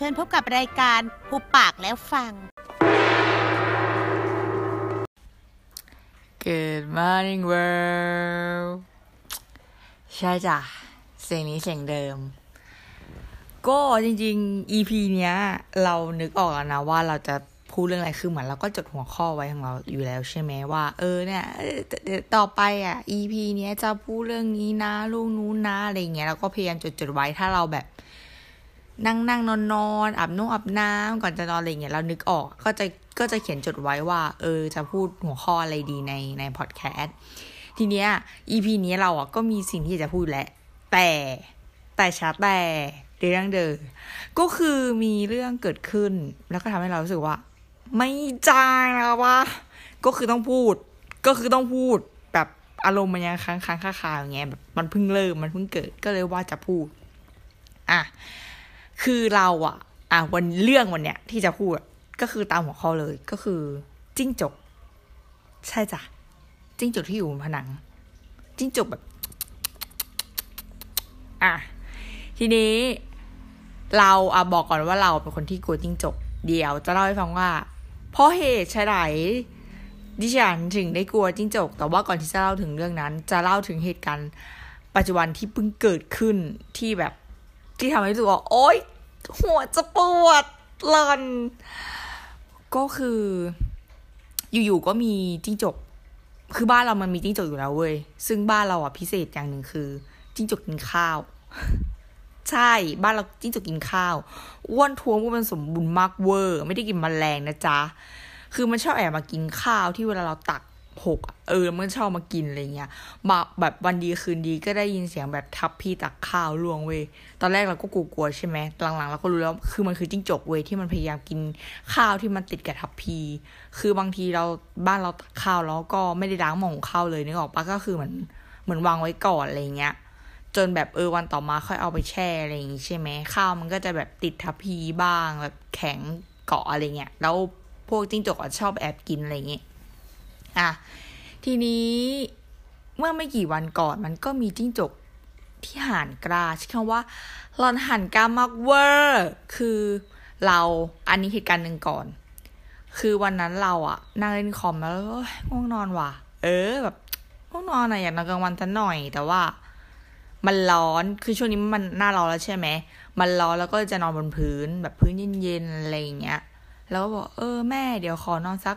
เชิญพบกับรายการผูปากแล้วฟัง Good morning world ใช่จ้ะ เสียงนี้เสียงเดิม ก็จริง ๆ EP เนี้ย เรานึกออกแล้วนะว่าเราจะพูดเรื่องอะไรคือเหมือนเราก็จดหัวข้อไว้ของเราอยู่แล้วใช่ไหมว่า เออเนี่ยต่อไปอะ EP เนี้ยจะพูดเรื่องนี้นะลูกนู้นนะอะไรเงี้ยแล้วก็พยายามจดจดไว้ถ้าเราแบบ นั่งนั่งนอนนอนอาบนุ่งอาบน้ำก่อนจะนอนอะไรเงี้ยเรานึกออก ก็จะก็จะเขียนจดไว้ว่า เออ จะพูดหัวข้ออะไรดีในในพอดแคสต์ทีเนี้ย EP นี้เราอะก็มีสิ่งที่จะพูดแหละ แต่แต่ช้าแต่เรื่องเดิมก็คือมีเรื่องเกิดขึ้น แล้วก็ทำให้เรารู้สึกว่า ไม่จางแล้วว่าก็คือต้องพูด ก็คือต้องพูดแบบอารมณ์มันยังค้างค้างคาคาอย่างเงี้ยแบบมันเพิ่งเริ่มมันเพิ่งเกิดก็เลยว่าจะพูด อะ คือเราอะอะวันเรื่องวันเนี้ยที่จะพูดก็คือตามหัวข้อเลยก็คือ จิ้งจก ใช่จ้ะจิ้งจกที่อยู่บนผนัง จิ้งจกแบบ อะทีนี้ เราอะบอกก่อนว่าเราเป็นคนที่กลัวจิ้งจก เดี๋ยวจะเล่าให้ฟังว่า เพราะเหตุใช่ไหนดิฉันถึงได้กลัวจิ้งจก แต่ว่าก่อนที่จะเล่าถึงเรื่องนั้น จะเล่าถึงเหตุการณ์ปัจจุบันที่เพิ่งเกิดขึ้นที่แบบ ที่ทำให้รู้สึกว่าโอ๊ยหัวจะปวดหลอนก็คือ อยู่ๆก็มีจิ้งจก คือบ้านเรามันมีจิ้งจกอยู่แล้วเว้ย ซึ่งบ้านเราอะพิเศษอย่างหนึ่งคือจิ้งจกกินข้าว ใช่ บ้านเราจิ้งจกกินข้าว อ้วนท้วมว่ามันสมบูรณ์มากเวอร์ ไม่ได้กินมแมลงนะจ๊ะ คือมันชอบแอบมากินข้าวที่เวลาเราตัก หกเออมันชอบมากินอะไรเงี้ยมาแบบวันดีคืนดีก็ได้ยินเสียงแบบทับพี่ตักข้าวล่วงเว้ยตอนแรกเราก็กลัวๆใช่ไหมหลังๆเราก็รู้แล้วคือมันคือจิ้งจกเว้ยที่มันพยายามกินข้าวที่มันติดกับทับพีคือบางทีเราบ้านเราตักข้าวแล้วก็ไม่ได้ล้างหม้อหุงข้าวเลยนึกออกปะก็คือเหมือนเหมือนวางไว้ก่อนอะไรเงี้ยจนแบบเออวันต่อมาค่อยเอาไปแช่อะไรอย่างงี้ใช่ไหมข้าวมันก็จะแบบติดทับพีบ้างแบบแข็งเกาะอะไรเงี้ยแล้วพวกจิ้งจกชอบแอบกินอะไรเงี้ย อะทีนี้เมื่อไม่กี่วันก่อนมันก็มีจิ้งจกที่ห่านกล้าใช้คำว่าหลอนห่านกล้ามากเวอร์คือเราอันนี้เหตุการณ์หนึ่งก่อน คือวันนั้นเราอะนั่งเล่นคอมแล้วง่วงนอนว่ะ เออแบบง่วงนอนอะอยากนอนกลางวันสักหน่อย แต่ว่า มันร้อนคือช่วงนี้มันหน้าร้อนแล้วใช่ไหมมันร้อนแล้วก็จะนอนบนพื้นแบบพื้นเย็นๆอะไรอย่างเงี้ยแล้วก็บอกเออแม่เดี๋ยวขอนอนสัก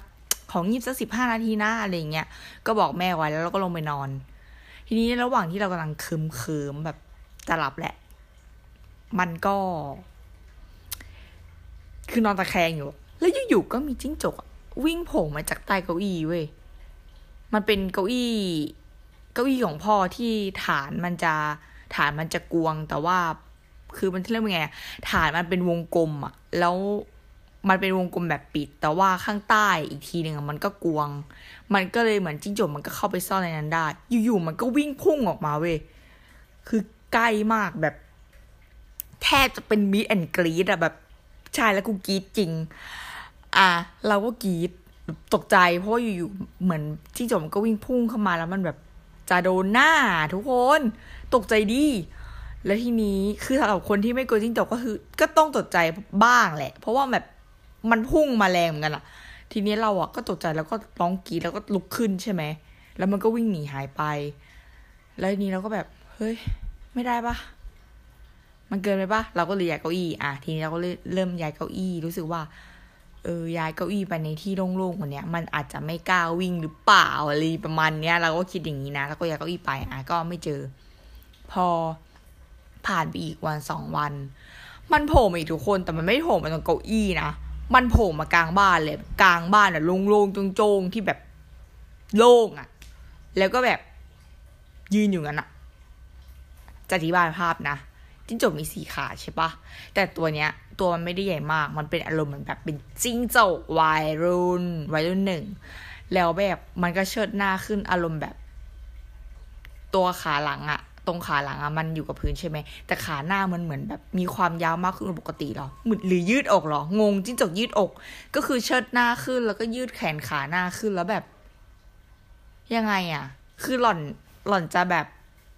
ของงีบสักสิบห้านาทีนะอะไรเงี้ย ก็บอกแม่ไว้แล้วเราก็ลงไปนอน ทีนี้ระหว่างที่เรากำลังคืมคืมแบบจะหลับแหละ มันก็ คือนอนตะแคงอยู่ แล้วอยู่ๆก็มีจิ้งจกวิ่งโผล่มาจากใต้เก้าอี้เว้ย มันเป็นเก้าอี้เก้าอี้ของพ่อที่ฐานมันจะฐานมันจะกวงแต่ว่าคือมันเรียกว่าไงฐานมันเป็นวงกลมอะแล้ว มันเป็นวงกลมแบบปิด แต่ว่าข้างใต้อีกทีหนึ่งมันก็กวง มันก็เลยเหมือนจิ้งจกมันก็เข้าไปซ่อนในนั้นได้ อยู่ๆมันก็วิ่งพุ่งออกมาเว้ย คือใกล้มากแบบ แทบจะเป็นมิดแอนกรีดอะแบบใช่แล้วกูกรีดจริง อะเราก็กรีดตกใจ เพราะว่าอยู่ๆเหมือนจิ้งจกมันก็วิ่งพุ่งเข้ามาแล้วมันแบบจะโดนหน้าทุกคน ตกใจดีแล้วทีนี้คือสำหรับคนที่ไม่กลัวจิ้งจกก็คือ ก็ต้องตกใจบ้างแหละ เพราะว่าแบบ มันพุ่งมาแรงเหมือนกันอะทีนี้เราอะก็ตกใจแล้วก็ร้องกรีดแล้วก็ลุกขึ้นใช่ไหม แล้วมันก็วิ่งหนีหายไป แล้วทีนี้เราก็แบบ เฮ้ย ไม่ได้ปะมันเกินไปปะเราก็เลยย้ายเก้าอี้ อะ ทีนี้เราก็เลยเริ่มย้ายเก้าอี้ รู้สึกว่า เออ ย้ายเก้าอี้ไปในที่โล่งๆกว่านี้มันอาจจะไม่กล้าวิ่งหรือเปล่าอะไรประมาณเนี้ย เราก็คิดอย่างนี้นะ แล้วก็ย้ายเก้าอี้ไป อะ ก็ไม่เจอ พอผ่านไปอีกวันสองวัน มันโผล่มาอีกทุกคน แต่มันไม่โผล่มาตรงเก้าอี้นะ มันโผล่มากลางบ้านเลย กลางบ้านอะโล่งๆโจงๆที่แบบโล่งอะแล้วก็แบบยืนอยู่งั้นอะจะอธิบายภาพนะจิ้งจกมีสี่ขาใช่ปะแต่ตัวเนี้ย ตัวมันไม่ได้ใหญ่มาก มันเป็นอารมณ์เหมือนแบบเป็นจิ้งจกวัยรุ่นวัยรุ่นหนึ่งแล้วแบบมันก็เชิดหน้าขึ้นอารมณ์แบบ ตัวขาหลังอะ ตรงขาหลังอะมันอยู่กับพื้นใช่ไหม แต่ขาหน้ามันเหมือนแบบมีความยาวมากขึ้นกว่าปกติหรอหมุดหรือยืดอกหรองงจิ้งจกยืดอก ก็คือเชิดหน้าขึ้นแล้วก็ยืดแขนขาหน้าขึ้นแล้วแบบ ยังไงอะคือหล่อนหล่อนจะแบบ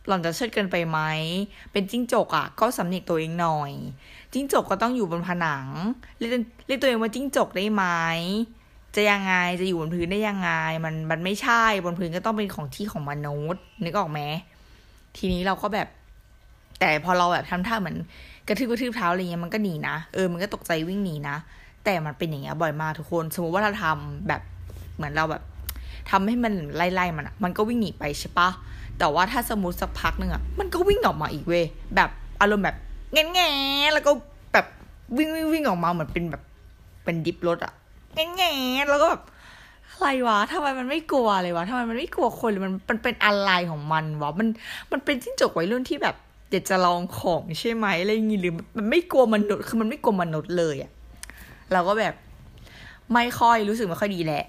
หล่อนจะเชิดเกินไปไหม เป็นจิ้งจกอะ่ะ ก็สำเนียกตัวเองหน่อย จิ้งจกก็ต้องอยู่บนผนัง เรียกเรียกตัวเองว่าจิ้งจกได้ไหม จะยังไง จะอยู่บนพื้นได้ยังไง มัน มันไม่ใช่ บนพื้นก็ต้องเป็นของที่ของมนุษย์ นึกออกไหม ทีนี้เราก็แบบ แต่พอเราแบบทำท่าเหมือนกระทืบกระทืบเท้าอะไรเงี้ยมันก็หนีนะเออมันก็ตกใจวิ่งหนีนะแต่มันเป็นอย่างเงี้ยบ่อยมากทุกคน สมมติว่าเราทำแบบเหมือนเราแบบทำให้มันไล่ๆมันอะมันก็วิ่งหนีไปใช่ปะแต่ว่าถ้าสมมติสักพักหนึ่งอะมันก็วิ่งออกมาอีกเว้ยแบบอารมณ์แบบแง่แง่แล้วก็แบบวิ่งวิ่งวิ่งออกมาเหมือนเป็นแบบเป็นดิฟรถอะแง่แง่แล้วก็แบบ อะไรวะทำไมมันไม่กลัวเลยวะทำไมมันไม่กลัวคนเลยมันมันเป็นอะไรของมันวะมันมันเป็นจิ้งจกวัยรุ่นที่แบบเดี๋ยวจะลองของใช่ไหมอะไรอย่างงี้หรือมันไม่กลัวมนุษย์คือมันไม่กลัวมนุษย์เลยอะเราก็แบบไม่ค่อยรู้สึกไม่ค่อยดีแหละ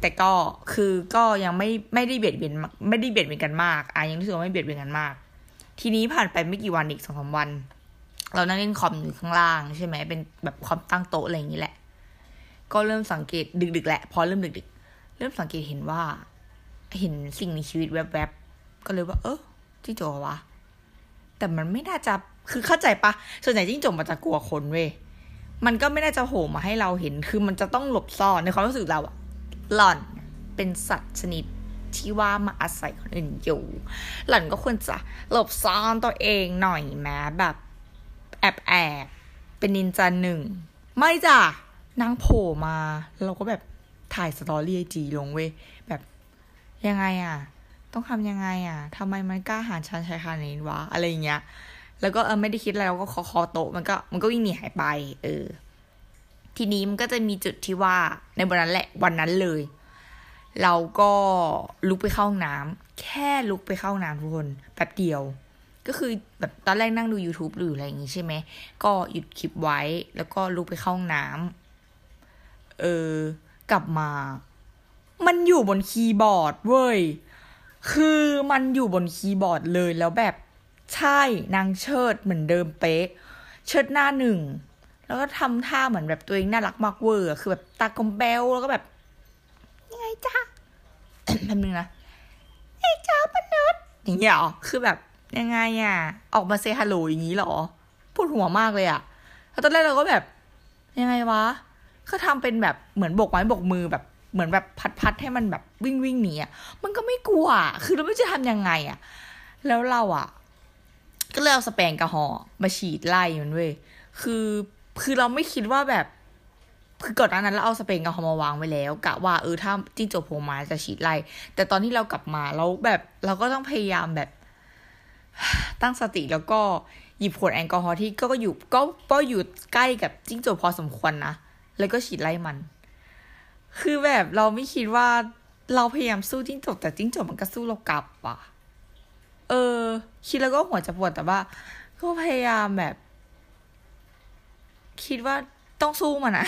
แต่ก็คือก็ยังไม่ไม่ได้เบียดเบียนไม่ได้เบียดเบียนกันมากอะยังรู้สึกว่าไม่เบียดเบียนกันมาก ทีนี้ผ่านไปไม่กี่วันอีกสองสาวัน เรานั่งเล่นคอมอยู่ข้างล่างใช่ไหมเป็นแบบคอมตั้งโต๊ะอะไรอย่างนี้แหละ ก็เริ่มสังเกตดึกๆแหละ พอเริ่มดึกๆ เริ่มสังเกตเห็นว่า เห็นสิ่งมีชีวิตแวบๆ ก็เลยว่าเออจิ้งจกวะ แต่มันไม่น่าจะคือเข้าใจปะส่วนใหญ่จิ้งจกมันจะกลัวคนเว้ยมันก็ไม่น่าจะโผล่มาให้เราเห็นคือมันจะต้องหลบซ่อนในความรู้สึกเราอะหล่อนเป็นสัตว์ชนิดที่ว่ามาอาศัยคนอื่นอยู่ หล่อนก็ควรจะหลบซ่อนตัวเองหน่อยแม้แบบ แอบแอบเป็นนินจาหนึ่ง ไม่จ้ะนางโผล่มา เราก็แบบ ถ่ายสตอรี่ไอจีลงเว้ยแบบยังไงอะ ต้องทำยังไงอะทำไมมันกล้าหาญชันชายคานี้วะอะไรอย่างเงี้ย แล้วก็เออไม่ได้คิดอะไรก็คอคอโต๊ะมันก็มันก็วิ่งหนีหายไป เออ ทีนี้มันก็จะมีจุดที่ว่าในวันนั้นแหละวันนั้นเลย เราก็ลุกไปเข้าห้องน้ำแค่ลุกไปเข้าห้องน้ำทุกคนแป๊บเดียวก็คือแบบตอนแรกนั่งดู YouTube หรืออะไรอย่างงี้ใช่ไหม ก็หยุดคลิปไว้ แล้วก็ลุกไปเข้าห้องน้ำเออ กลับมา มันอยู่บนคีย์บอร์ดเว้ย คือมันอยู่บนคีย์บอร์ดเลยแล้วแบบใช่นางเชิดเหมือนเดิมเป๊ะ เชิดหน้าหนึ่ง แล้วก็ทำท่าเหมือนแบบตัวเองน่ารักมากเวอร์อะคือแบบตากลมแบ๊วแล้วก็แบบยังไงจ้าแป๊บนึงนะไอ้จ้ามนุษย์อย่างเงี้ยหรอคือแบบยังไงอะ ออกมา say hello อย่างงี้หรอปวดหัวมากเลยอะแล้วตอนแรกเราก็แบบ ยังไงวะ ก็ทำเป็นแบบเหมือนบกไม้บกมือแบบเหมือนแบบพัดพัดให้มันแบบวิ่งวิ่งหนีอะมันก็ไม่กลัว คือเราไม่จะทำยังไงอะ แล้วเราอะ ก็เลยเอาสเปรย์แอลกอฮอล์มาฉีดไล่มันเว้ยคือคือเราไม่คิดว่าแบบคือก่อนหน้านั้นเราเอาสเปรย์แอลกอฮอล์มาวางไว้แล้วกะว่าเออถ้าจิ้งจกโผล่มาจะฉีดไล่แต่ตอนที่เรากลับมาเราแบบเราก็ต้องพยายามแบบ ตั้งสติแล้วก็หยิบขวดแอลกอฮอล์ที่ก็อยู่ก็ก็อยู่ใกล้กับจิ้งจกพอสมควรนะ แล้วก็ฉีดไล่มัน คือแบบเราไม่คิดว่าเราพยายามสู้จิ้งจกแต่จิ้งจกมันก็สู้เรากลับอะ เออ คิดแล้วก็หัวจะปวดแต่ว่า ก็พยายามแบบ คิดว่าต้องสู้มันอะ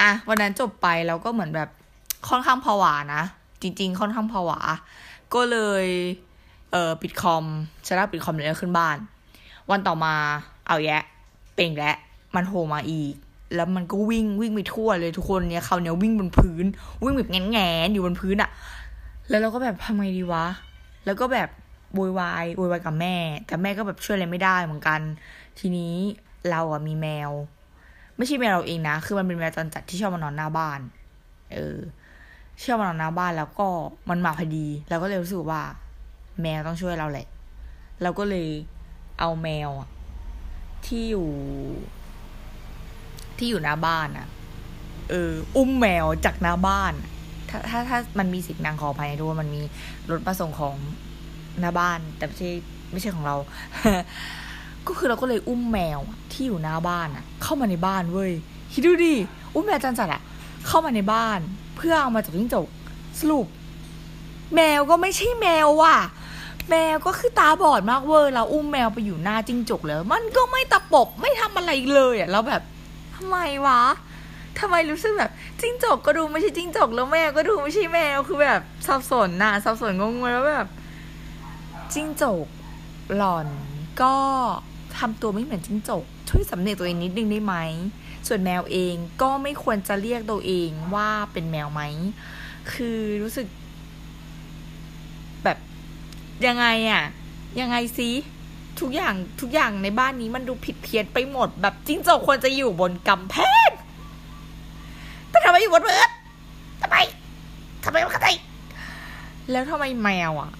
อะวันนั้นจบไปเราก็เหมือนแบบค่อนข้างผวานะ จริง ๆ ค่อนข้างผวา ก็เลย เออปิดคอมชนะปิดคอมเลยขึ้นบ้าน วันต่อมาเอาแยะ เป็นและมันโผล่มาอีก แล้วมันก็วิ่งวิ่งไปทั่วเลยทุกคนเนี่ยเขาเนี่ยวิ่งบนพื้น วิ่งแบบแงนแงนๆอยู่บนพื้นอะแล้วเราก็แบบทำไงดีวะ แล้วก็แบบโวยวายโวยวายกับแม่ แต่แม่ก็แบบช่วยอะไรไม่ได้เหมือนกัน ทีนี้เราอะมีแมว ไม่ใช่แมวเราเองนะ คือมันเป็นแมวจรจัดที่ชอบมานอนหน้าบ้าน เออชอบมานอนหน้าบ้านแล้วก็มันมาพอดีเราก็เลยรู้สึกว่า แมวต้องช่วยเราแหละ เราก็เลยเอาแมวอะที่อยู่ ที่อยู่หน้าบ้านอะเออ อุ้มแมวจากหน้าบ้านอะถ้าถ้าถ้ามันมีสิทธิ์นางขออภัยด้วยมันมีรถมาส่งของหน้าบ้าน แต่ไม่ใช่ไม่ใช่ของเรา ก็คือเราก็เลยอุ้มแมวอะที่อยู่หน้าบ้านอะเข้ามาในบ้านเว้ยคิดดูดิอุ้มแมวจันจัดอะเข้ามาในบ้าน เพื่อเอามาจากจิ้งจกสรุป แมวก็ไม่ใช่แมวว่ะแมวก็คือตาบอดมากเวอร์เราอุ้มแมวไปอยู่หน้าจิ้งจกแล้ว มันก็ไม่ตะปบไม่ทำอะไรเลยอะแล้วแบบ ทำไมวะทำไมรู้สึกแบบจิ้งจกก็ดูไม่ใช่จิ้งจกแล้วแมวก็ดูไม่ใช่แมวคือแบบสับสนน่ะสับสนงงแล้วแบบจิ้งจกหล่อนก็ทำตัวไม่เหมือนจิ้งจก ช่วยสำเนียกตัวเองนิดนึงได้ไหม ส่วนแมวเองก็ไม่ควรจะเรียกตัวเองว่าเป็นแมวไหม คือรู้สึก แบบยังไงอะยังไงซิ ทุกอย่างทุกอย่างในบ้านนี้มันดูผิดเพี้ยนไปหมด แบบจิ้งจกควรจะอยู่บนกำแพงแต่ทำไมอยู่บนพื้นทำไมทำไมม่เข้าใจแล้วทำไมแมวอะ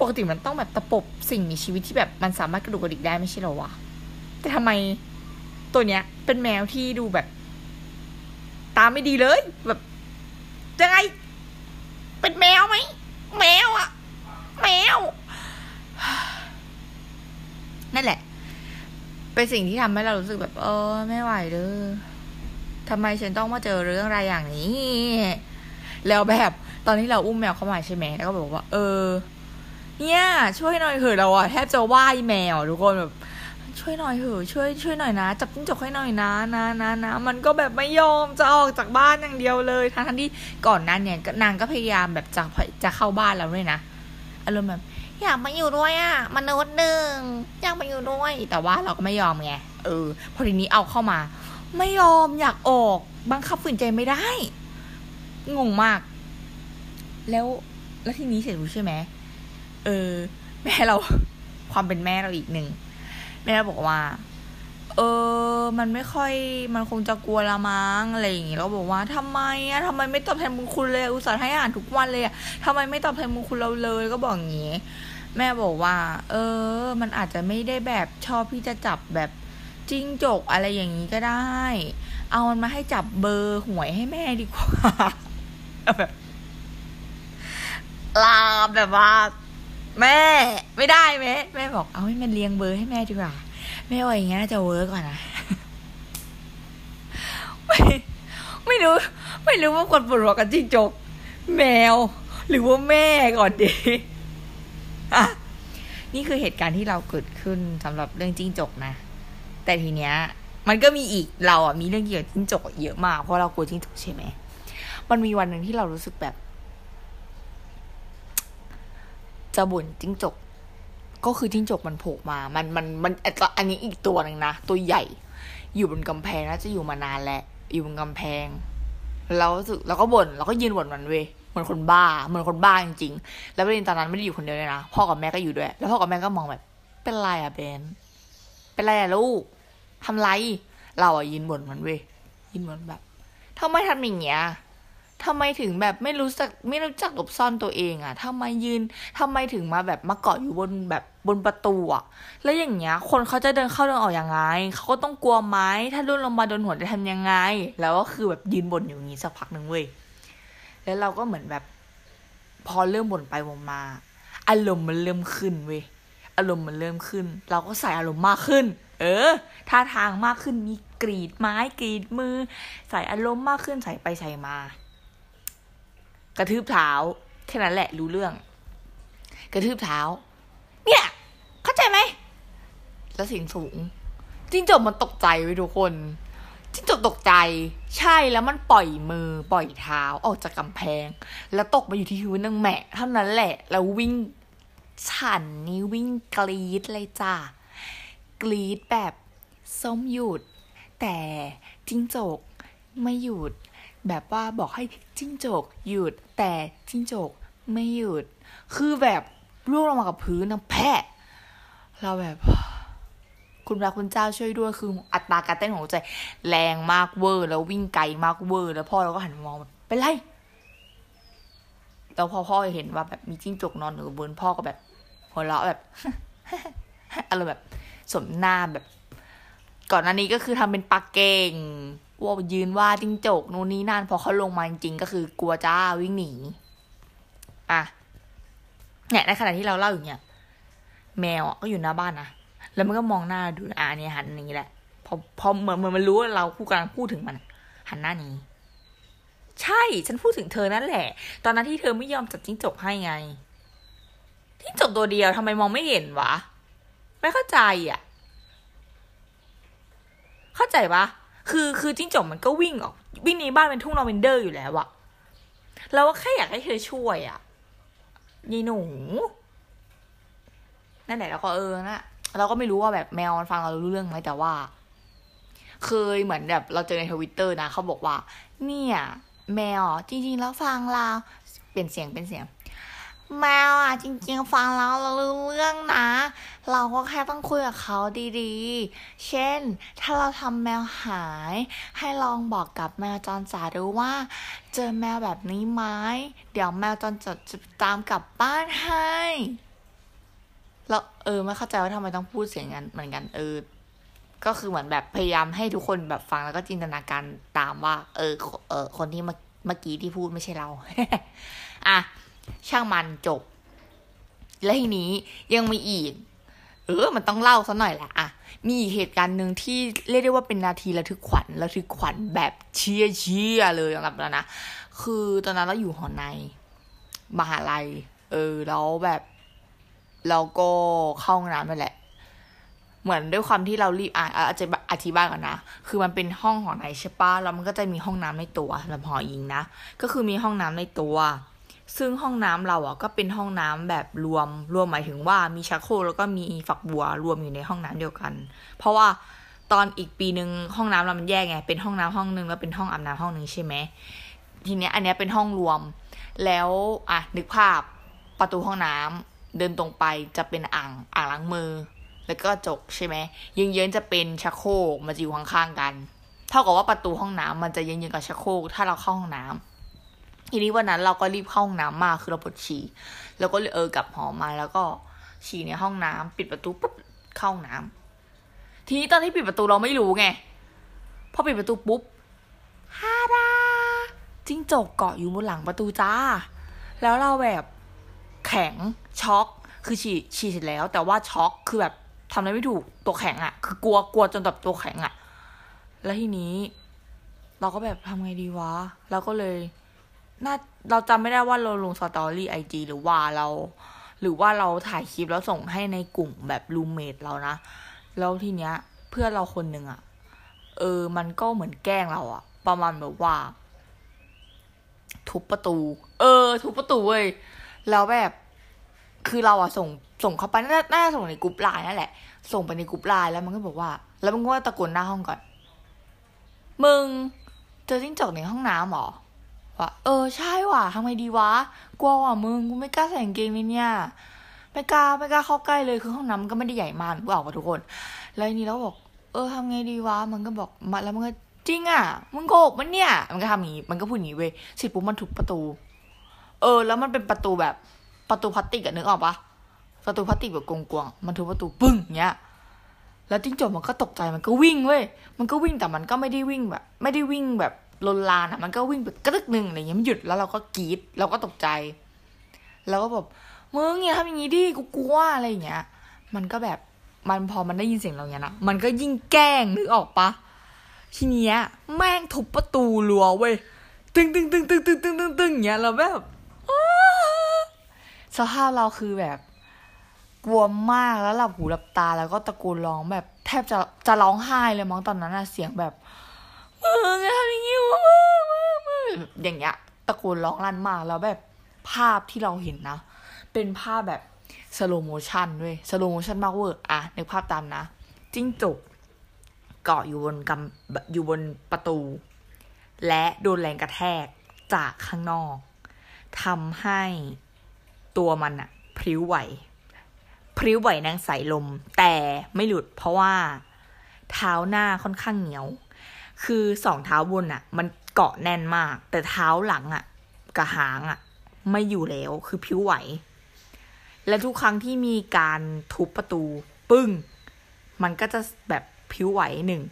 ปกติมันต้องแบบตะปบสิ่งมีชีวิตที่แบบมันสามารถกระดูกกระดิกได้ไม่ใช่หรอวะแต่ทำไมตัวเนี้ย เป็นแมวที่ดูแบบ ตาไม่ดีเลย แบบยังไง เป็นแมวไหมแมวอะแมว นั่นแหละ เป็นสิ่งที่ทำให้เรารู้สึกแบบ เออ ไม่ไหวเลยทำไมฉันต้องมาเจอเรื่องอะไรอย่างนี้ แล้วแบบตอนที่เราอุ้มแมวเข้ามาใช่ไหมแล้วก็บอกว่า เออ เนี่ย ช่วยหน่อยเถอะเราอะแทบจะไหว้แมวทุกคนแบบช่วยหน่อยเถอะช่วยช่วยหน่อยนะ จับจิ้งจกให้หน่อยนะนะนะนะมันก็แบบไม่ยอมจะออกจากบ้านอย่างเดียวเลยทั้งทั้งที่ก่อนนั้นเนี่ยนางก็พยายามแบบจะจะเข้าบ้านเราด้วยนะอารมณ์แบบ อยากมาอยู่ด้วยอะมนุษย์หนึ่งอยากมาอยู่ด้วย แต่ว่าเราก็ไม่ยอมไงเออ พอทีนี้เอาเข้ามา ไม่ยอมอยากออกบังคับฝืนใจไม่ได้ งงมาก แล้วแล้วทีนี้เสร็จรู้ใช่ไหมเออ แม่เราความเป็นแม่เราอีกหนึ่งแม่เราบอกว่า เออ มันไม่ค่อย มันคงจะกลัวละมั้งอะไรอย่างงี้เราบอกว่าทำไมอะทำไมไม่ตอบแทนบุญคุณเลย อุตส่าห์ให้อาหารทุกวันเลยอะทำไมไม่ตอบแทนบุญคุณเราเลยก็บอกอย่างงี้ แม่บอกว่า เออ มันอาจจะไม่ได้แบบชอบที่จะจับแบบจิ้งจกอะไรอย่างนี้ก็ได้ เอามันมาให้จับเบอร์หวยให้แม่ดีกว่าแบบลาแบบว่า แม่ ไม่ได้ไหมแม่บอกเอาให้มันเรียงเบอร์ให้แม่ดีกว่าแม่ว่าอย่างงี้น่าจะเวิร์กกว่านะไม่ไม่รู้ ไม่รู้ว่าคนปวดหัวกับจิ้งจก แมว หรือว่าแม่ก่อนดี นี่คือเหตุการณ์ที่เราเกิดขึ้นสำหรับเรื่องจิ้งจกนะ แต่ทีเนี้ย มันก็มีอีกเราอะมีเรื่องเกี่ยวกับจิ้งจกเยอะมากเพราะเรากลัวจิ้งจกใช่ไหมมันมีวันหนึ่งที่เรารู้สึกแบบ จะบ่นจิ้งจก ก็คือจิ้งจกมันโผล่มา มันมันมันอันนี้อีกตัวหนึ่งนะตัวใหญ่ อยู่บนกำแพงน่าจะอยู่มานานแล้วอยู่บนกำแพงแล้วรู้สึกเราก็บ่นเราก็ยืนบ่นมันเว้ย เหมือนคนบ้า เหมือนคนบ้าจริงๆ แล้วประเด็นตอนนั้นไม่ได้อยู่คนเดียวเลยนะ พ่อกับแม่ก็อยู่ด้วย แล้วพ่อกับแม่ก็มองแบบ เป็นไรอะเบน เป็นไรอะลูกทำไร เราอะยืนบ่นมันเว้ยยืนบ่นแบบทำไมทำอย่างเงี้ยทำไมถึงแบบไม่รู้จักไม่รู้จักหลบซ่อนตัวเองอะทำไมยืนทำไมถึงมาแบบมาเกาะอยู่บนแบบบนประตูอะแล้วอย่างเงี้ย คนเขาจะเดินเข้าเดินออกยังไง เขาก็ต้องกลัวไหมถ้ารุ่นลงมาโดนหัวจะทำยังไง แล้วก็คือแบบยืนบ่นอยู่อย่างงี้สักพักหนึ่งเว้ย แล้วเราก็เหมือนแบบ พอเริ่มบ่นไปบ่นมา อารมณ์มันเริ่มขึ้นเว้ยอารมณ์มันเริ่มขึ้น เราก็ใส่อารมณ์มากขึ้น เออท่าทางมากขึ้นมีกรีดไม้กรีดมือ ใส่อารมณ์มากขึ้นใส่ไปใส่มา กระทืบเท้าแค่นั้นแหละรู้เรื่อง กระทืบเท้า เนี่ย เข้าใจไหมแล้วเสียงสูงจิ้งจกมันตกใจไว้ทุกคน จิ้งจกตกใจ ใช่แล้วมันปล่อยมือปล่อยเท้าออกจากกำแพง แล้วตกมาอยู่ที่พื้นนั่งแหมะเท่านั้นแหละ แล้ววิ่งฉันนี่วิ่งกรีดเลยจ้ากรีดแบบส้มหยุด แต่จิ้งจกไม่หยุด แบบว่าบอกให้จิ้งจกหยุด แต่จิ้งจกไม่หยุด คือแบบร่วงลงมากับพื้นนะแปะ เราแบบ คุณพระคุณเจ้าช่วยด้วยคืออัตราการเต้นของหัวใจแรงมากเวอร์ แล้ววิ่งไกลมากเวอร์ แล้วพ่อเราก็หันมามองแบบเป็นไรแล้วพอพ่อเห็นว่าแบบมีจิ้งจกนอนอยู่บนพ่อก็แบบหัวเราะแบบอะไรแบบสมหน้าแบบ ก่อนหน้านี้ก็คือทำเป็นปากเก่งว่ายืนว่าจิ้งจกนู่นนี่นั่นพอเขาลงมาจริงๆก็คือกลัวจ้าวิ่งหนีอะเนี่ยในขณะที่เราเล่าอย่างเงี้ยแมวก็อยู่หน้าบ้านนะ แล้วมันก็มองหน้าดูอ่านี่หันอย่างนี้แหละ พอพอเหมือนเหมือนมันรู้ว่าเราคู่กำลังพูดถึงมัน หันหน้านี้ ใช่ฉันพูดถึงเธอนั่นแหละ ตอนนั้นที่เธอไม่ยอมจับจิ้งจกให้ไงจิ้งจกตัวเดียวทำไมมองไม่เห็นวะ ไม่เข้าใจอะ เข้าใจปะคือคือจิ้งจกมันก็วิ่งออกวิ่งในบ้านเป็นทุ่งลาเวนเดอร์อยู่แล้วอะเราก็แค่อยากให้เธอช่วยอะยีหนู นั่นแหละแล้วก็เออนะ เราก็ไม่รู้ว่าแบบแมวมันฟังเรารู้เรื่องไหมแต่ว่า เคยเหมือนแบบเราเจอในทวิตเตอร์นะเขาบอกว่า เนี่ย แมวจริงๆแล้วฟังเราเปลี่ยนเสียงเป็นเสียง แมวอะ จริง ๆ ฟังแล้วเรารู้เรื่องนะ เราก็แค่ต้องคุยกับเขาดีๆ เช่น ถ้าเราทำแมวหาย ให้ลองบอกกับแมวจรจัดดูว่า เจอแมวแบบนี้ไหมเดี๋ยวแมวจรจัดจะตามกลับบ้านให้ แล้วเออไม่เข้าใจว่าทำไมต้องพูดเสียงงั้นเหมือนกันเออ ก็คือเหมือนแบบพยายามให้ทุกคนแบบฟังแล้วก็จินตนาการตามว่า เออ เออคนที่เมื่อกี้ที่พูดไม่ใช่เรา อะช่างมันจบ และทีนี้ยังมีอีก เออ มันต้องเล่าซะหน่อยแหละอะมีอีกเหตุการณ์หนึ่งที่เรียกได้ว่าเป็นนาทีระทึกขวัญระทึกขวัญแบบเชียเชียเลยสำหรับเรานะคือตอนนั้นเราอยู่หอในมหาลัย เออแล้วแบบ เราก็เข้าห้องน้ำนั่นแหละ เหมือนด้วยความที่เรารีบอะอาจจะอธิบายก่อนนะ คือมันเป็นห้องหอในใช่ปะแล้วมันก็จะมีห้องน้ำในตัวสำหรับหอยิงนะ ก็คือมีห้องน้ำในตัว ซึ่งห้องน้ำเราอะก็เป็นห้องน้ำแบบรวม รวมหมายถึงว่ามีชักโครกแล้วก็มีฝักบัวรวมอยู่ในห้องน้ำเดียวกัน เพราะว่าตอนอีกปีหนึ่งห้องน้ำเรามันแยกไง เป็นห้องน้ำห้องหนึ่งแล้วเป็นห้องอาบน้ำห้องหนึ่งใช่ไหม ทีเนี้ยอันเนี้ยเป็นห้องรวม แล้วอะนึกภาพประตูห้องน้ำ เดินตรงไปจะเป็นอ่างอ่างล้างมือ แล้วก็จกใช่ไหมเยื้องๆจะเป็นชักโครกมันจะอยู่ข้างๆกัน เท่ากับว่าประตูห้องน้ำมันจะเยื้องๆกับชักโครกถ้าเราเข้าห้องน้ำทีนี้วันนั้นเราก็รีบเข้าห้องน้ำมาคือเราปวดฉี่แล้วก็เออกลับหอมาแล้วก็ฉี่ในห้องน้ำปิดประตูปุ๊บเข้าห้องน้ำทีนี้ตอนที่ปิดประตูเราไม่รู้ไงพอปิดประตูปุ๊บฮาดาจิ้งจกเกาะอยู่บนหลังประตูจ้า แล้วเราแบบ แข็งช็อก คือฉี่ฉี่เสร็จแล้ว แต่ว่าช็อกคือแบบทำอะไรไม่ถูกตัวแข็งอะ่ะ คือกลัวกลัวจนแบบตัวแข็งอะ่ะ แล้วทีนี้ เราก็แบบทำไงดีวะเราก็เลยน่าเราจำไม่ได้ว่าเราลง story IG หรือว่าเรา หรือว่าเราถ่ายคลิปแล้วส่งให้ในกลุ่มแบบ roommate เรานะ แล้วทีเนี้ย เพื่อนเราคนหนึ่งอะ่ะ เออ มันก็เหมือนแกล้งเราอะ่ะ ประมาณแบบว่า ทุบประตู เออ ทุบประตูเว้ย แล้วแบบคือเราอะส่งส่งเข้าไปน่าน่าส่งในกลุ่มไลน์นั่นแหละ ส่งไปในกลุ่มไลน์แล้วมันก็บอกว่า แล้วมันก็ตะโกนหน้าห้องก่อน มึงเจอจิ้งจกในห้องน้ำหรอว่า เออใช่ว่ะทำไมดีวะ กลัวว่ะมึงกูไม่กล้าใส่กางเกงเลยเนี่ยไม่กล้าไม่กล้าเข้าใกล้เลยคือห้องน้ำก็ไม่ได้ใหญ่มากบอกว่าทุกคน แล้วนี่เราบอก เออทำไงดีวะมันก็บอกมาแล้วมันก็จริงอะมึงโกหกมันเนี่ย มันก็ทำอย่างนี้มันก็พูดอย่างนี้เว้ยเสร็จปุ๊บมันทุบประตู เออ แล้วมันเป็นประตูแบบประตูพลาสติกอะนึกออกปะประตูพลาสติกแบบกวงๆมันทุบประตูปึ้งเงี้ย แล้วจิ้งจกมันก็ตกใจมันก็วิ่งเว้ย มันก็วิ่งแต่มันก็ไม่ได้วิ่งแบบ ไม่ได้วิ่งแบบลนลานอะมันก็วิ่งแบบกระตึกหนึ่งอะไรเงี้ยมันหยุดแล้วเราก็กรีดเราก็ตกใจ แล้วก็แบบมึงอย่าทำอย่างนี้ดิกูกลัวอะไรอย่างเงี้ย มันก็แบบมันพอมันได้ยินเสียงเราเนี้ยนะมันก็ยิ่งแกล้งนึกออกปะทีเนี้ย แม่งทุบประตูรัวเว้ยตึงตึงตึงตึงตึงตึงตึงตึงเงี้ยเราแบบ สภาพเราคือแบบกลัวมากแล้วหลับหูหลับตาแล้วก็ตะโกนร้องแบบแทบจะจะร้องไห้เลยมั้งตอนนั้นอะเสียงแบบมึงทำอย่างนี้วะอย่างเงี้ย ตะโกนร้องลั่นมากแล้วแบบภาพที่เราเห็นนะ เป็นภาพแบบ slow motion ด้วย slow motion มากเวอร์อะนึกภาพตามนะจิ้งจกเกาะอยู่บนกำอยู่บนประตู และโดนแรงกระแทกจากข้างนอกทำให้ ตัวมันอะพริ้วไหว พริ้วไหวกลางสายลม แต่ไม่หลุดเพราะว่า เท้าหน้าค่อนข้างเหนียว คือสองเท้าบนอะมันเกาะแน่นมาก แต่เท้าหลังอะกระหางอะไม่อยู่แล้วคือพิ้วไหว และทุกครั้งที่มีการทุบประตู ปึ้ง มันก็จะแบบพิ้วไหวหนึ่ง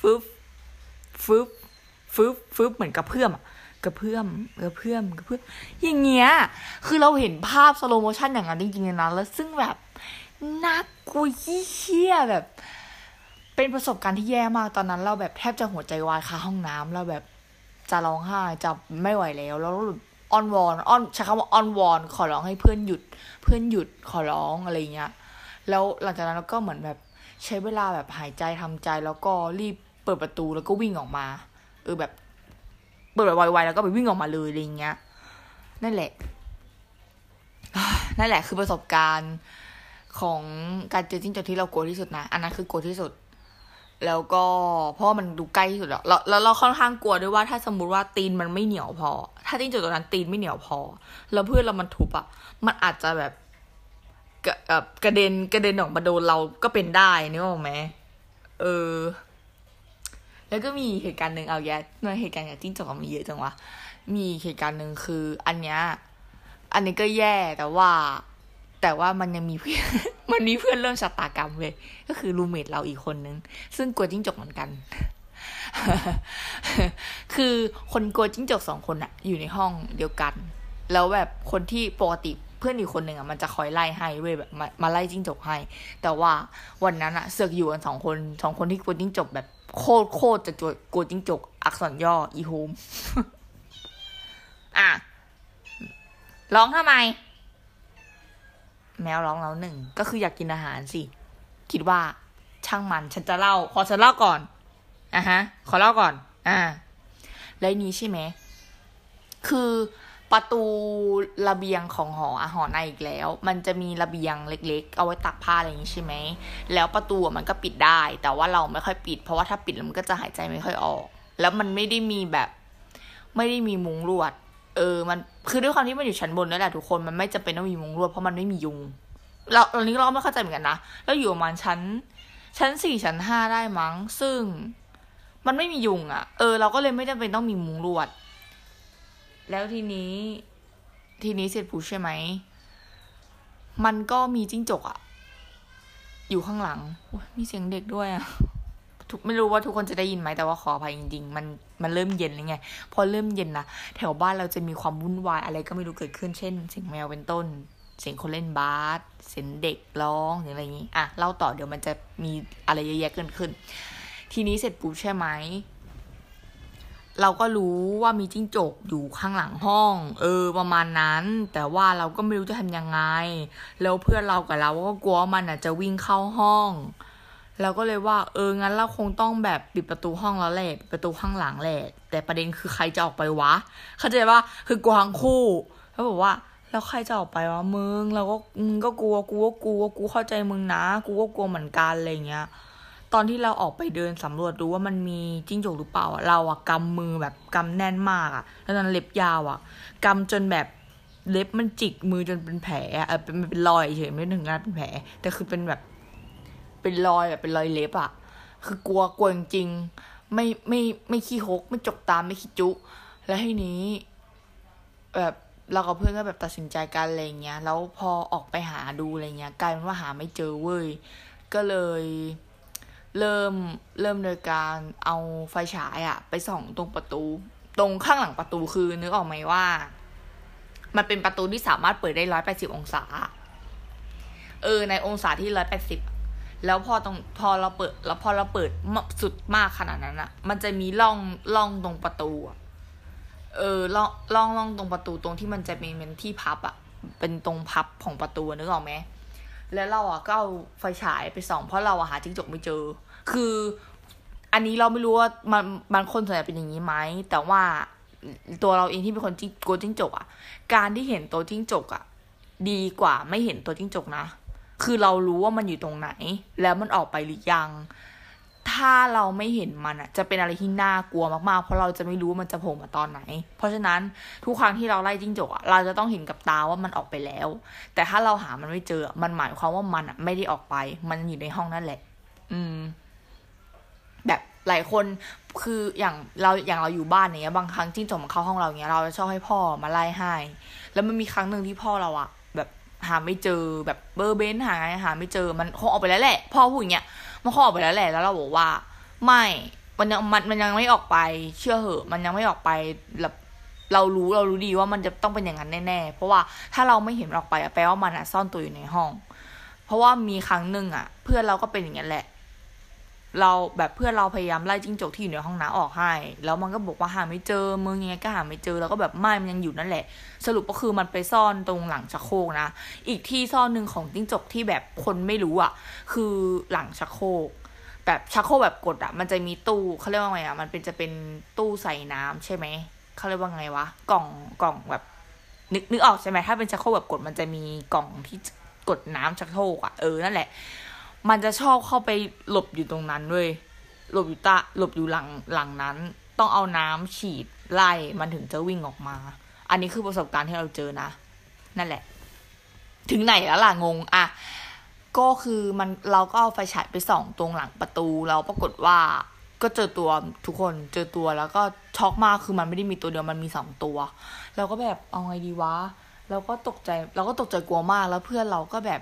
ฟึบฟึบฟึบฟึบเหมือนกระเพื่อมอะ กระเพื่อมกระเพื่อมกระเพื่อมอย่างเงี้ย คือเราเห็นภาพสโลโมชันอย่างนั้นจริงๆนะแล้วซึ่งแบบน่ากลัวเชี่ยแบบ เป็นประสบการณ์ที่แย่มากตอนนั้น เราแบบแทบจะหัวใจวายคาห้องน้ำเราแบบจะร้องไห้จะไม่ไหวแล้ว แล้วอ้อนวอนอ้อนใช้คำว่าอ้อนวอน ขอร้องให้เพื่อนหยุด เพื่อนหยุดขอร้องอะไรเงี้ย แล้วหลังจากนั้นเราก็เหมือนแบบใช้เวลาแบบหายใจทำใจแล้วก็รีบเปิดประตูแล้วก็วิ่งออกมาเออแบบ เปิดไวๆแล้วก็ไปวิ่งออกมาเลยอะไรเงี้ย นั่นแหละ นั่นแหละคือประสบการณ์ของการเจอจิ้งจกที่เรากลัวที่สุดนะ อันนั้นคือกลัวที่สุด แล้วก็เพราะมันดูใกล้ที่สุดแล้วแล้วเราค่อนข้างกลัวด้วยว่าถ้าสมมติว่าตีนมันไม่เหนียวพอ ถ้าจิ้งจกตัวนั้นตีนไม่เหนียวพอ แล้วเพื่อนเรามันทุบอะมันอาจจะแบบกระเอ่อกระเด็นกระเด็นออกมาโดนเราก็เป็นได้นึกออกไหมเออ แล้วก็มีเหตุการณ์หนึ่งเอาแย่ในเหตุการณ์กับจิ้งจกมันเยอะจังวะ มีเหตุการณ์หนึ่งคือ อันเนี้ย อันนี้ก็แย่แต่ว่า แต่ว่ามันยังมีเพื่อน มันมีเพื่อนเริ่มชะตากรรมเลยก็คือรูเมทเราอีกคนนึง ซึ่งกลัวจิ้งจกเหมือนกัน คือคนกลัวจิ้งจกสองคนอะอยู่ในห้องเดียวกัน แล้วแบบคนที่ปกติเพื่อนอีกคนหนึ่งอะมันจะคอยไล่ให้เว้ยแบบมามาไล่จิ้งจกให้ แต่ว่าวันนั้นอะเสือกอยู่กันสองคนสองคนที่กลัวจิ้งจกแบบ โคตรโคตรจะกลัวจิ้งจก อักษรย่อ อีโฮม อะ ร้องทำไม แมวร้องแล้วหนึ่ง ก็คืออยากกินอาหารสิ คิดว่า ช่างมัน ฉันจะเล่า ขอฉันเล่าก่อนอะฮะ ขอเล่าก่อน อ่า แล้วนี้ใช่ไหม คือ ประตูระเบียงของหออะหอในอีกแล้ว มันจะมีระเบียงเล็ก ๆ เอาไว้ตักผ้าอะไรอย่างนี้ใช่ไหม แล้วประตูมันก็ปิดได้ แต่ว่าเราไม่ค่อยปิด เพราะว่าถ้าปิดแล้วมันก็จะหายใจไม่ค่อยออก แล้วมันไม่ได้มีแบบ ไม่ได้มีมุงลวด เออ มันคือด้วยความที่มันอยู่ชั้นบนนั่นแหละทุกคน มันไม่จำเป็นต้องมีมุงลวดเพราะมันไม่มียุง เราตอนนี้เราไม่เข้าใจเหมือนกันนะ แล้วอยู่ประมาณชั้น ชั้นสี่ชั้นห้าได้มั้ง ซึ่ง มันไม่มียุงอะ่ะ เออ เราก็เลยไม่จำเป็นต้องมีมุงลวด แล้วทีนี้ทีนี้เสร็จปุ๊บใช่ไหม มันก็มีจิ้งจกอะอยู่ข้างหลัง มีเสียงเด็กด้วยอะทุกไม่รู้ว่าทุกคนจะได้ยินไหมแต่ว่าขออภัยจริง ๆ มันมันเริ่มเย็นแล้วไง พอเริ่มเย็นนะแถวบ้านเราจะมีความวุ่นวายอะไรก็ไม่รู้เกิดขึ้นเช่น เสียงแมวเป็นต้น เสียงคนเล่นบาสเสียงเด็กร้องหรืออะไรอย่างนี้อะเล่าต่อเดี๋ยวมันจะมีอะไรเยอะแยะเกิดขึ้น ทีนี้เสร็จปุ๊บใช่ไหม เราก็รู้ว่ามีจิ้งจกอยู่ข้างหลังห้อง เออ ประมาณนั้น แต่ว่าเราก็ไม่รู้จะทำยังไง แล้วเพื่อนเรากับเราก็กลัวมันอะจะวิ่งเข้าห้อง เราก็เลยว่า เอองั้นเราคงต้องแบบปิดประตูห้องแล้วแหละปิดประตูข้างหลังแหละ แต่ประเด็นคือใครจะออกไปวะ เข้าใจว่าคือกลัวทั้งคู่เขาบอกว่าแล้วใครจะออกไปวะมึง เราก็มึงก็กลัวกูก็กลัวกูเข้าใจมึงนะ กูก็กลัวเหมือนกันอะไรเงี้ย ตอนที่เราออกไปเดินสำรวจดูว่ามันมีจิ้งจกหรือเปล่า เราอะกำมือแบบกำแน่นมากอะแล้วนั้นเล็บยาวอะกำจนแบบเล็บมันจิกมือจนเป็นแผลเออเป็นเป็นรอยเฉยไม่ถึงกับเป็นแผล แต่คือเป็นแบบเป็นรอยแบบเป็นรอยเล็บอะคือกลัวกลัวจริงๆไม่ไม่ไม่ขี้หกไม่จกตามไม่ขี้จุ แล้วทีนี้ แบบเรากับเพื่อนก็แบบตัดสินใจกันอะไรเงี้ย แล้วพอออกไปหาดูอะไรเงี้ยกลายเป็นว่าหาไม่เจอเว้ย ก็เลย เริ่มเริ่มโดยการเอาไฟฉายอะไปส่องตรงประตู ตรงข้างหลังประตูคือนึกออกไหมว่า มันเป็นประตูที่สามารถเปิดได้ร้อยแปดสิบองศา เออ ในองศาที่ร้อยแปดสิบแล้วพอตรงพอเราเปิด แล้วพอเราเปิดสุดมากขนาดนั้นอะมันจะมีร่องร่องตรงประตูอะเออร่องร่องร่องตรงประตูตรงที่มันจะมีเป็นที่พับอะเป็นตรงพับของประตูนึกออกไหมแล้วเราอะก็เอาไฟฉายไปส่อง เพราะเราอะหาจิ้งจกไม่เจอ คืออันนี้เราไม่รู้ว่ามันมันคนส่วนใหญ่เป็นอย่างนี้ไหมแต่ว่าตัวเราเองที่เป็นคนจิ้งกลัวจิ้งจกอะ การที่เห็นตัวจิ้งจกอะ ดีกว่าไม่เห็นตัวจิ้งจกนะ คือเรารู้ว่ามันอยู่ตรงไหน แล้วมันออกไปหรือยัง ถ้าเราไม่เห็นมันอะ จะเป็นอะไรที่น่ากลัวมากๆ เพราะเราจะไม่รู้ว่ามันจะโผล่มาตอนไหน เพราะฉะนั้นทุกครั้งที่เราไล่จิ้งจกอะเราจะต้องเห็นกับตาว่ามันออกไปแล้ว แต่ถ้าเราหามันไม่เจอ มันหมายความว่ามันอะไม่ได้ออกไป มันอยู่ในห้องนั่นแหละ อืม หลายคนคืออย่างเราอย่างเราอยู่บ้านเนี้ยบางครั้งจิ้งจกมันเข้าห้องเราเนี้ยเราจะชอบให้พ่อมาไล่ให้ แล้วมันมีครั้งหนึ่งที่พ่อเราอะแบบหาไม่เจอแบบเบอร์เบนหาไงหาไม่เจอมันคงออกไปแล้วแหละพ่อพูดอย่างเงี้ยมันคงออกไปแล้วแหละแล้วเราบอกว่า ไม่มันยังมันมันยังไม่ออกไป เชื่อเหอะ มันยังไม่ออกไปแบบเรารู้เรารู้ดีว่ามันจะต้องเป็นอย่างนั้นแน่ๆ เพราะว่าถ้าเราไม่เห็นมันออกไปแปลว่ามันอะซ่อนตัวอยู่ในห้อง เพราะว่ามีครั้งหนึ่งอะเพื่อนเราก็เป็นอย่างนี้นแหละ เราแบบเพื่อนเราพยายามไล่จิ้งจกที่อยู่ในห้องน้ำออกให้ แล้วมันก็บอกว่าหาไม่เจอมึงยังไงก็หาไม่เจอแล้วก็แบบไม่มันยังอยู่นั่นแหละ สรุปก็คือมันไปซ่อนตรงหลังชักโครกนะ อีกที่ซ่อนหนึ่งของจิ้งจกที่แบบคนไม่รู้อะ คือหลังชักโครกแบบชักโครกแบบกดอะ มันจะมีตู้เขาเรียกว่าไงอะมันเป็นจะเป็นตู้ใส่น้ำใช่ไหมเขาเรียกว่าไงวะกล่องกล่องแบบ นึกนึกออกใช่ไหมถ้าเป็นชักโครกแบบกดมันจะมีกล่องที่กดน้ำชักโครกอะเออนั่นแหละ มันจะชอบเข้าไปหลบอยู่ตรงนั้นเว้ยหลบอยู่ตาหลบอยู่หลังหลังนั้น ต้องเอาน้ำฉีดไล่มันถึงจะวิ่งออกมา อันนี้คือประสบการณ์ที่เราเจอนะ นั่นแหละ ถึงไหนแล้วล่ะงงอะก็คือมันเราก็เอาไฟฉายไปส่องตรงหลังประตูแล้วปรากฏว่าก็เจอตัวทุกคนเจอตัวแล้วก็ช็อกมากคือมันไม่ได้มีตัวเดียวมันมีสองตัวเราก็แบบเอาไงดีวะเราก็ตกใจเราก็ตกใจกลัวมากแล้วเพื่อนเราก็แบบ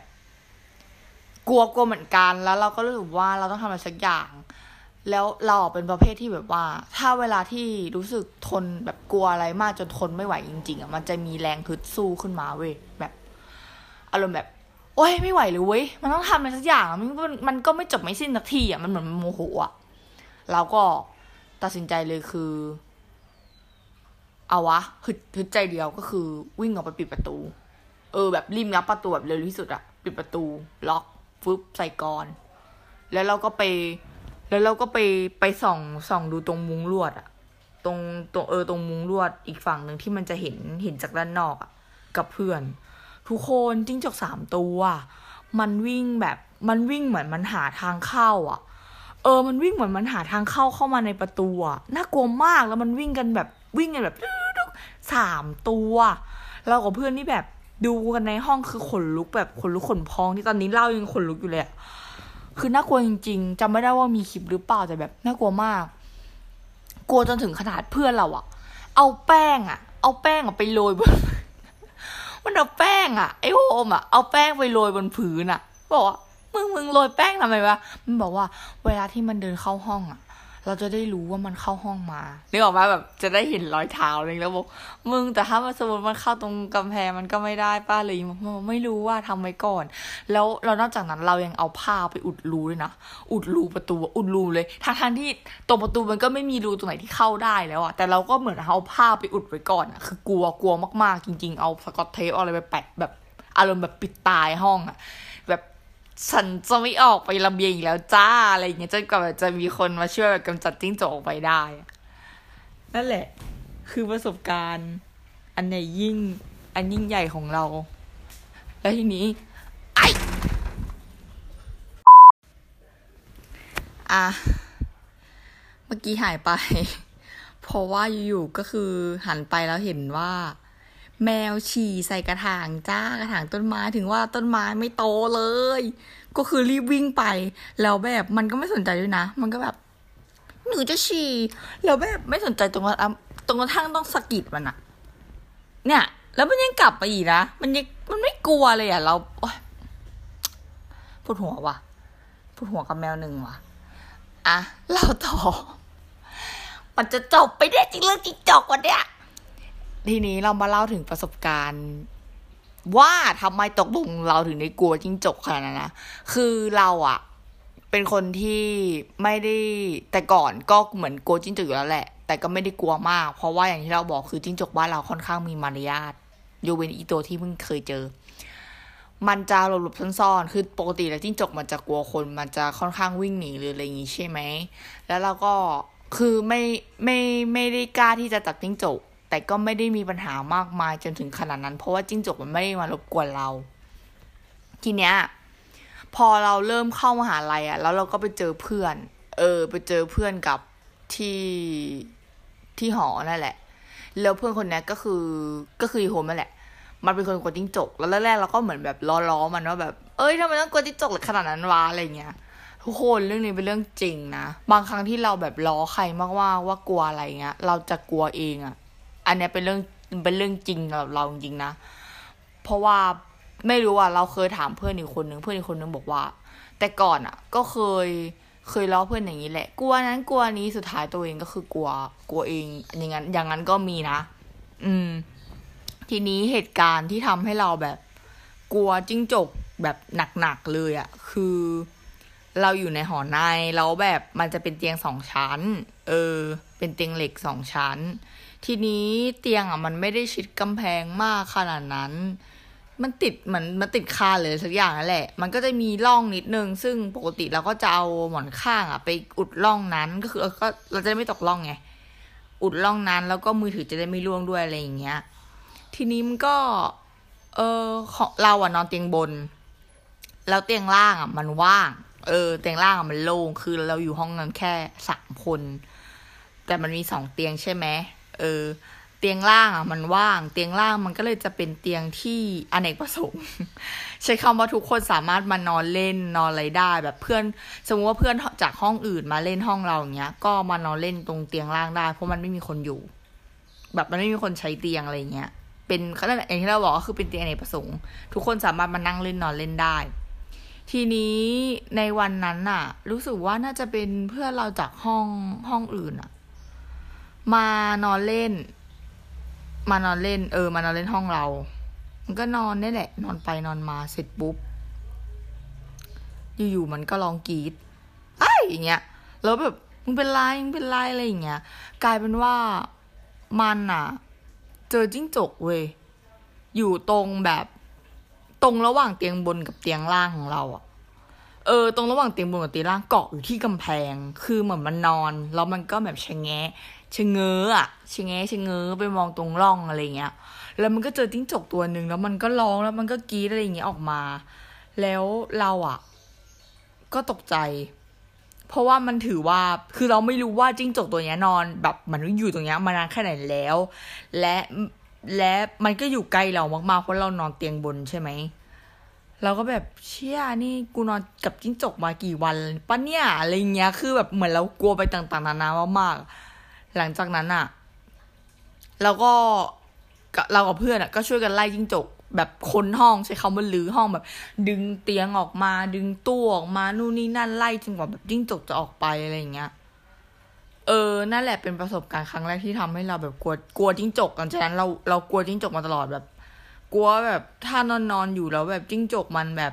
กลัวกลัวเหมือนกันแล้วเราก็รู้สึกว่าเราต้องทำอะไรสักอย่าง แล้วเราเป็นประเภทที่แบบว่า ถ้าเวลาที่รู้สึกทนแบบกลัวอะไรมากจนทนไม่ไหวจริง ๆอะมันจะมีแรงฮึดสู้ขึ้นมาเว้ยแบบ อารมณ์แบบ โอ้ยไม่ไหวเลยเว้ยมันต้องทำอะไรสักอย่างมันมันก็ไม่จบไม่สิ้นสักทีอะมันเหมือนมันโมโหอะเราก็ตัดสินใจเลยคือ เอาวะฮึดฮึดใจเดียวก็คือวิ่งออกไปปิดประตู เออแบบรีบงับประตูแบบเร็วที่สุดอะปิดประตูล็อก ฟึบใส่กรแล้วเราก็ไป แล้วเราก็ไปไปส่องส่องดูตรงมุ้งลวดอะตรงตรงเออตรงมุ้งลวดอีกฝั่งหนึ่งที่มันจะเห็นเห็นจากด้านนอกอะกับเพื่อน ทุกคนจิ้งจกสามตัวมันวิ่งแบบมันวิ่งเหมือนมันหาทางเข้าอะเออ มันวิ่งเหมือนมันหาทางเข้าเข้ามาในประตูอะน่ากลัวมากแล้วมันวิ่งกันแบบวิ่งกันแบบสามตัว เรากับเพื่อนที่แบบ ดูกันในห้องคือขนลุกแบบขนลุกขนพองที่ตอนนี้เล่ายังขนลุกอยู่เลยอะคือน่ากลัวจริงๆจำไม่ได้ว่ามีคลิปหรือเปล่าแต่แบบน่ากลัวมาก กลัวจนถึงขนาดเพื่อนเราอะเอาแป้งอะเอาแป้งอะไปโรยบนมันเอาแป้งอะไอโอมอะเอาแป้งไปโรยบนพื้นอะบอกว่ามึงมึงโรยแป้งทำไมวะมันบอกว่า เวลาที่มันเดินเข้าห้องอะ เราจะได้รู้ว่ามันเข้าห้องมานึกออกมาแบบจะได้เห็นรอยเท้าเลยแล้วบอกมึงแต่ถ้ามันสมมติมันเข้าตรงกำแพงมันก็ไม่ได้ป้าเลยไม่รู้ว่าทำไว้ก่อน แล้วเรานอกจากนั้นเรายังเอาผ้าไปอุดรูด้วยนะอุดรูประตูอุดรูเลยทางทางที่ตรงประตูมันก็ไม่มีรูตรงไหนที่เข้าได้แล้วอะแต่เราก็เหมือนเอาผ้าไปอุดไว้ก่อนอะคือกลัวกลัวมากๆ จริง ๆ เอาสกอตเทปอะไรไปแปะแบบอารมณ์แบบปิดตายห้องอะ ฉันจะไม่ออกไประเบียงอีกแล้วจ้าอะไรอย่างเงี้ยจนกว่าจะมีคนมาช่วยแบบกำจัดจิ้งจกออกไปได้ นั่นแหละ คือประสบการณ์ อันในยิ่ง อันยิ่งใหญ่ของเรา แล้วทีนี้ไออะ เมื่อกี้หายไป เพราะว่าอยู่ๆก็คือหันไปแล้วเห็นว่า แมวฉี่ใส่กระถางจ้ากระถางต้นไม้ถึงว่าต้นไม้ไม่โตเลย ก็คือรีบวิ่งไป แล้วแบบมันก็ไม่สนใจด้วยนะ มันก็แบบ หนูจะฉี่แล้วแบบไม่สนใจตรงนั้นตรงกระทั่งต้องสะกิดมันอะเนี่ย แล้วมันยังกลับมาอีกนะมันยังมันไม่กลัวเลยอะเราปวดหัวว่ะปวดหัวกับแมวหนึ่งว่ะอะเราต่อมันจะจบไปได้จริงเรื่องจริงจกวันเนี้ย ทีนี้เรามาเล่าถึงประสบการณ์ ว่าทำไมตกลงเราถึงได้กลัวจิ้งจกขนาดนั้นนะคือเราอะเป็นคนที่ไม่ได้แต่ก่อนก็เหมือนกลัวจิ้งจกอยู่แล้วแหละ แต่ก็ไม่ได้กลัวมาก เพราะว่าอย่างที่เราบอกคือจิ้งจกบ้านเราค่อนข้างมีมารยาทยกเว้นอีตัวที่เพิ่งเคยเจอ มันจะหลบๆซ่อนๆ คือปกติแล้วจิ้งจกมันจะกลัวคน มันจะค่อนข้างวิ่งหนีหรืออะไรอย่างงี้ใช่ไหม แล้วเราก็คือไม่ไม่ไม่ได้กล้าที่จะจับจิ้งจก แต่ก็ไม่ได้มีปัญหามากมายจนถึงขนาดนั้น เพราะว่าจิ้งจกมันไม่ได้มารบกวนเรา ทีเนี้ยพอเราเริ่มเข้ามาหาลัยอะแล้วเราก็ไปเจอเพื่อน เออ ไปเจอเพื่อนกับที่ที่หอนั่นแหละ แล้วเพื่อนคนนี้ก็คือก็คือโฮมนั่นแหละ มันเป็นคนกลัวจิ้งจก แล้วแรกๆเราก็เหมือนแบบล้อๆมันว่าแบบ เอ้ยทำไมต้องกลัวจิ้งจกขนาดนั้นวะอะไรเงี้ยทุกคนเรื่องนี้เป็นเรื่องจริงนะ บางครั้งที่เราแบบล้อใครมากว่าว่ากลัวอะไรเงี้ย เราจะกลัวเองอะ อันนี้เป็นเรื่องเป็นเรื่องจริงสำหรับเราจริงนะ เพราะว่าไม่รู้อะเราเคยถามเพื่อนอีกคนนึงเพื่อนอีกคนนึงบอกว่า แต่ก่อนอะ ก็เคยเคยล้อเพื่อนอย่างนี้แหละ กลัวนั้นกลัวนี้สุดท้ายตัวเองก็คือกลัวกลัวเอง อย่างนั้น อย่างนั้นก็มีนะ อืม ทีนี้เหตุการณ์ที่ทำให้เราแบบ กลัวจิ้งจกแบบหนักๆเลยอะ่ะ คือ เราอยู่ในหอในแล้วแบบมันจะเป็นเตียงสองชั้น เออ เป็นเตียงเหล็กสองชั้น ทีนี้เตียงอะมันไม่ได้ชิดกำแพงมากขนาดนั้น มันติดเหมือนมันติดคาเลยสักอย่างนั่นแหละ มันก็จะมีร่องนิดนึง ซึ่งปกติเราก็จะเอาหมอนข้างอะไปอุดร่องนั้นก็คือก็เราจะไม่ตกร่องไง อุดร่องนั้นแล้วก็มือถือจะได้ไม่ร่วงด้วยอะไรอย่างเงี้ย ทีนี้มันก็ เออของเราอะนอนเตียงบน แล้วเตียงล่างอะ มันว่าง เออ เตียงล่างอะมันโล่งคือเราอยู่ห้องนั้นแค่สามคน แต่มันมีสองเตียงใช่ไหม เออเตียงล่างอะมันว่าง เตียงล่างมันก็เลยจะเป็นเตียงที่อเนกประสงค์ ใช้คำว่าทุกคนสามารถมานอนเล่นนอนอะไรได้ แบบเพื่อนสมมติว่าเพื่อนจากห้องอื่นมาเล่นห้องเราอย่างเงี้ย ก็มานอนเล่นตรงเตียงล่างได้ เพราะมันไม่มีคนอยู่ แบบมันไม่มีคนใช้เตียงอะไรเงี้ยเป็นเขาเรียกอะไรอย่างที่เราบอกก็คือเป็นเตียงอเนกประสงค์ ทุกคนสามารถมานั่งเล่นนอนเล่นได้ ทีนี้ในวันนั้นน่ะ รู้สึกว่าน่าจะเป็นเพื่อนเราจากห้องห้องอื่นอะ มานอนเล่น มานอนเล่น เออ มานอนเล่นห้องเรา มันก็นอนนี่แหละ นอนไปนอนมาเสร็จปุ๊บ อยู่ๆมันก็ร้องกรีดไอ้อย่างเงี้ย แล้วแบบมึงเป็นไรมึงเป็นไรอะไรอย่างเงี้ย กลายเป็นว่ามันอะเจอจิ้งจกเว้ย อยู่ตรงแบบตรงระหว่างเตียงบนกับเตียงล่างของเราอะเออตรงระหว่างเตียงบนกับเตียงล่างเกาะอยู่ที่กำแพง คือเหมือนมันนอน แล้วมันก็แบบชะแงะ ชะเง้ออะชะแงะชะเง้อไปมองตรงร่องอะไรเงี้ย แล้วมันก็เจอจิ้งจกตัวหนึ่งแล้วมันก็ร้องแล้วมันก็กรีดอะไรอย่างเงี้ยออกมา แล้วเราอะก็ตกใจ เพราะว่ามันถือว่าคือเราไม่รู้ว่าจิ้งจกตัวเนี้ยนอน แบบมันอยู่ตรงเนี้ยมานานแค่ไหนแล้ว และและมันก็อยู่ใกล้เรามากๆเพราะเรานอนเตียงบนใช่ไหมเราก็แบบเชี่ยนี่กูนอนกับจิ้งจกมากี่วันปะเนี่ยอะไรเงี้ย คือแบบเหมือนเรากลัวไปต่างๆ นานามากๆ หลังจากนั้นอะเราก็เรากับเพื่อนอะก็ช่วยกันไล่จิ้งจกแบบค้นห้องใช้คำว่าลื้อห้องแบบ ดึงเตียงออกมา ดึงตู้ออกมานู่นนี่นั่นไล่จนกว่าแบบจิ้งจกจะออกไปอะไรอย่างเงี้ยเออ นั่นแหละเป็นประสบการณ์ครั้งแรกที่ทำให้เราแบบกลัวกลัวจิ้งจกกันฉะนั้นเราเรากลัวจิ้งจกมาตลอดแบบ กลัวแบบถ้านอนนอนอยู่แล้วแบบจิ้งจกมันแบบ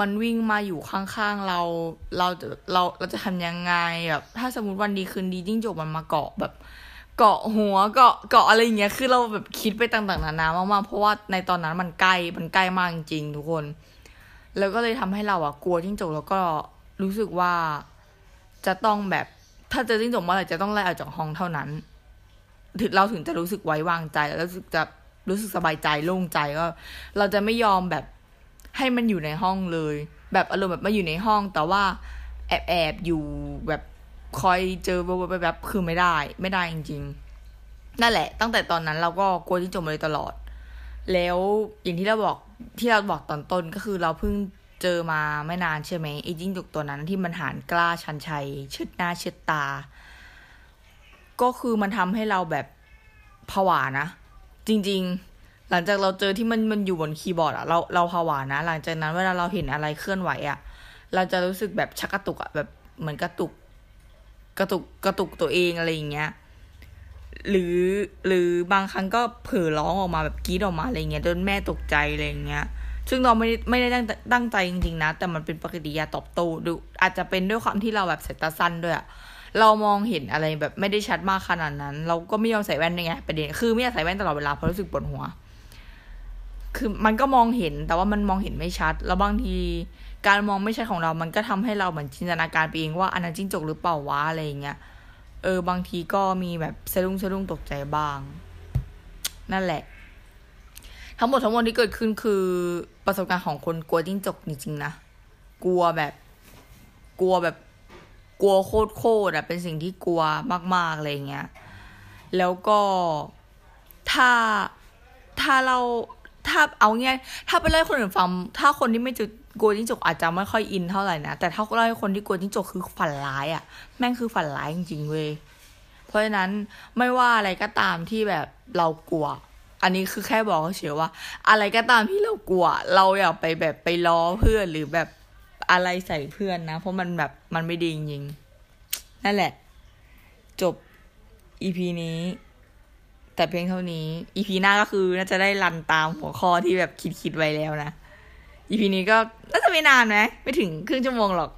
มันวิ่งมาอยู่ข้างๆเรา เราจะเราเราจะทำยังไงแบบถ้าสมมติวันดีคืนดีจิ้งจกมันมาเกาะแบบ เกาะหัวเกาะเกาะอะไรอย่างเงี้ยคือเราแบบคิดไปต่างๆนานามากๆเพราะว่าในตอนนั้นมันใกล้มันใกล้มากจริงๆทุกคน แล้วก็เลยทำให้เราอะกลัวจิ้งจกแล้วก็รู้สึกว่าจะต้องแบบถ้าเจอจิ้งจกเมื่อไหร่จะต้องไล่ออกจากห้องเท่านั้นถึงเราถึงจะรู้สึกไว้วางใจแล้วรู้สึกจะรู้สึกสบายใจโล่งใจก็ เราจะไม่ยอมแบบ ให้มันอยู่ในห้องเลย แบบอารมณ์แบบมาอยู่ในห้อง แต่ว่าแอบแอบอยู่แบบคอยเจอแบบแบบคือไม่ได้ ไม่ได้จริงๆนั่นแหละ ตั้งแต่ตอนนั้นเราก็กลัวจิ้งจกมาเลยตลอด แล้วอย่างที่เราบอกที่เราบอกตอนต้นก็คือเราเพิ่งเจอมาไม่นานใช่ไหมไอ้จิ้งจกตัวนั้นที่มันหานกล้าชันชัยเชิดหน้าเชิดตา ก็คือมันทำให้เราแบบผวานะ จริง ๆ หลังจากเราเจอที่มันมันอยู่บนคีย์บอร์ดอะเราเราผวานะ หลังจากนั้นเวลาเราเห็นอะไรเคลื่อนไหวอะเราจะรู้สึกแบบชักกระตุกอะแบบเหมือนกระตุก กระตุกกระตุกตัวเองอะไรอย่างเงี้ยหรือหรือบางครั้งก็เผลอร้องออกมาแบบกรีดออกมาอะไรเงี้ยจนแม่ตกใจอะไรเงี้ย ซึ่งเราไม่ได้ไม่ได้ตั้งตั้งใจจริงๆนะ แต่มันเป็นปฏิกิริยาตอบโต้ดูอาจจะเป็นด้วยความที่เราแบบสายตาสั้นด้วยอะเรามองเห็นอะไรแบบไม่ได้ชัดมากขนาดนั้น เราก็ไม่ยอมใส่แว่นไงประเด็นคือไม่อยากใส่แว่นตลอดเวลาเพราะรู้สึกปวดหัว คือมันก็มองเห็นแต่ว่ามันมองเห็นไม่ชัด แล้วบางทีการมองไม่ชัดของเรา มันก็ทำให้เราเหมือนจินตนาการไปเองว่าอันนั้นจิ้งจกหรือเปล่าวะอะไรอย่างเงี้ย เออบางทีก็มีแบบสะดุ้งสะดุ้งตกใจบ้าง นั่นแหละ ทั้งหมดทั้งมวลที่เกิดขึ้นคือประสบการณ์ของคนกลัวจิ้งจกจริงๆนะ กลัวแบบ กลัวแบบกลัวโคตรโคตรอะเป็นสิ่งที่กลัวมากๆอะไรเงี้ย แล้วก็ถ้าถ้าเรา ถ้าเอาเงี้ยถ้าไปเล่าให้คนอื่นฟัง ถ้าคนที่ไม่จุดกลัวจิ้งจกอาจจะไม่ค่อยอินเท่าไหร่นะ แต่ถ้าเล่าให้คนที่กลัวจิ้งจกคือฝันร้ายอะ่ะ แม่งคือฝันร้ายจริงๆเว้ย เพราะฉะนั้นไม่ว่าอะไรก็ตามที่แบบเรากลัว อันนี้คือแค่บอกเฉยว่า อะไรก็ตามที่เรากลัว เราอย่าไปแบบไปล้อเพื่อนหรือแบบอะไรใส่เพื่อนนะ เพราะมันแบบมันไม่ดีจริงๆนั่นแหละ จบ EP นี้ แต่เพียงเท่านี้ EP หน้าก็คือน่าจะได้รันตามหัวข้อที่แบบคิดคิดไว้แล้วนะ EP นี้ก็น่าจะไม่นานไหมไม่ถึงครึ่งชั่วโมงหรอก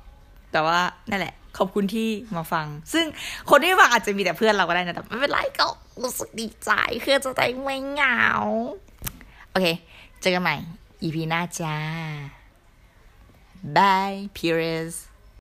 แต่ว่านั่นแหละ ขอบคุณที่มาฟัง ซึ่งคนที่ฟังอาจจะมีแต่เพื่อนเราก็ได้นะแต่ไม่เป็นไรก็รู้สึกดีใจเพื่อนจะได้ไม่เหงา โอเค เจอกันใหม่ EP หน้าจ้า Bye, Pires.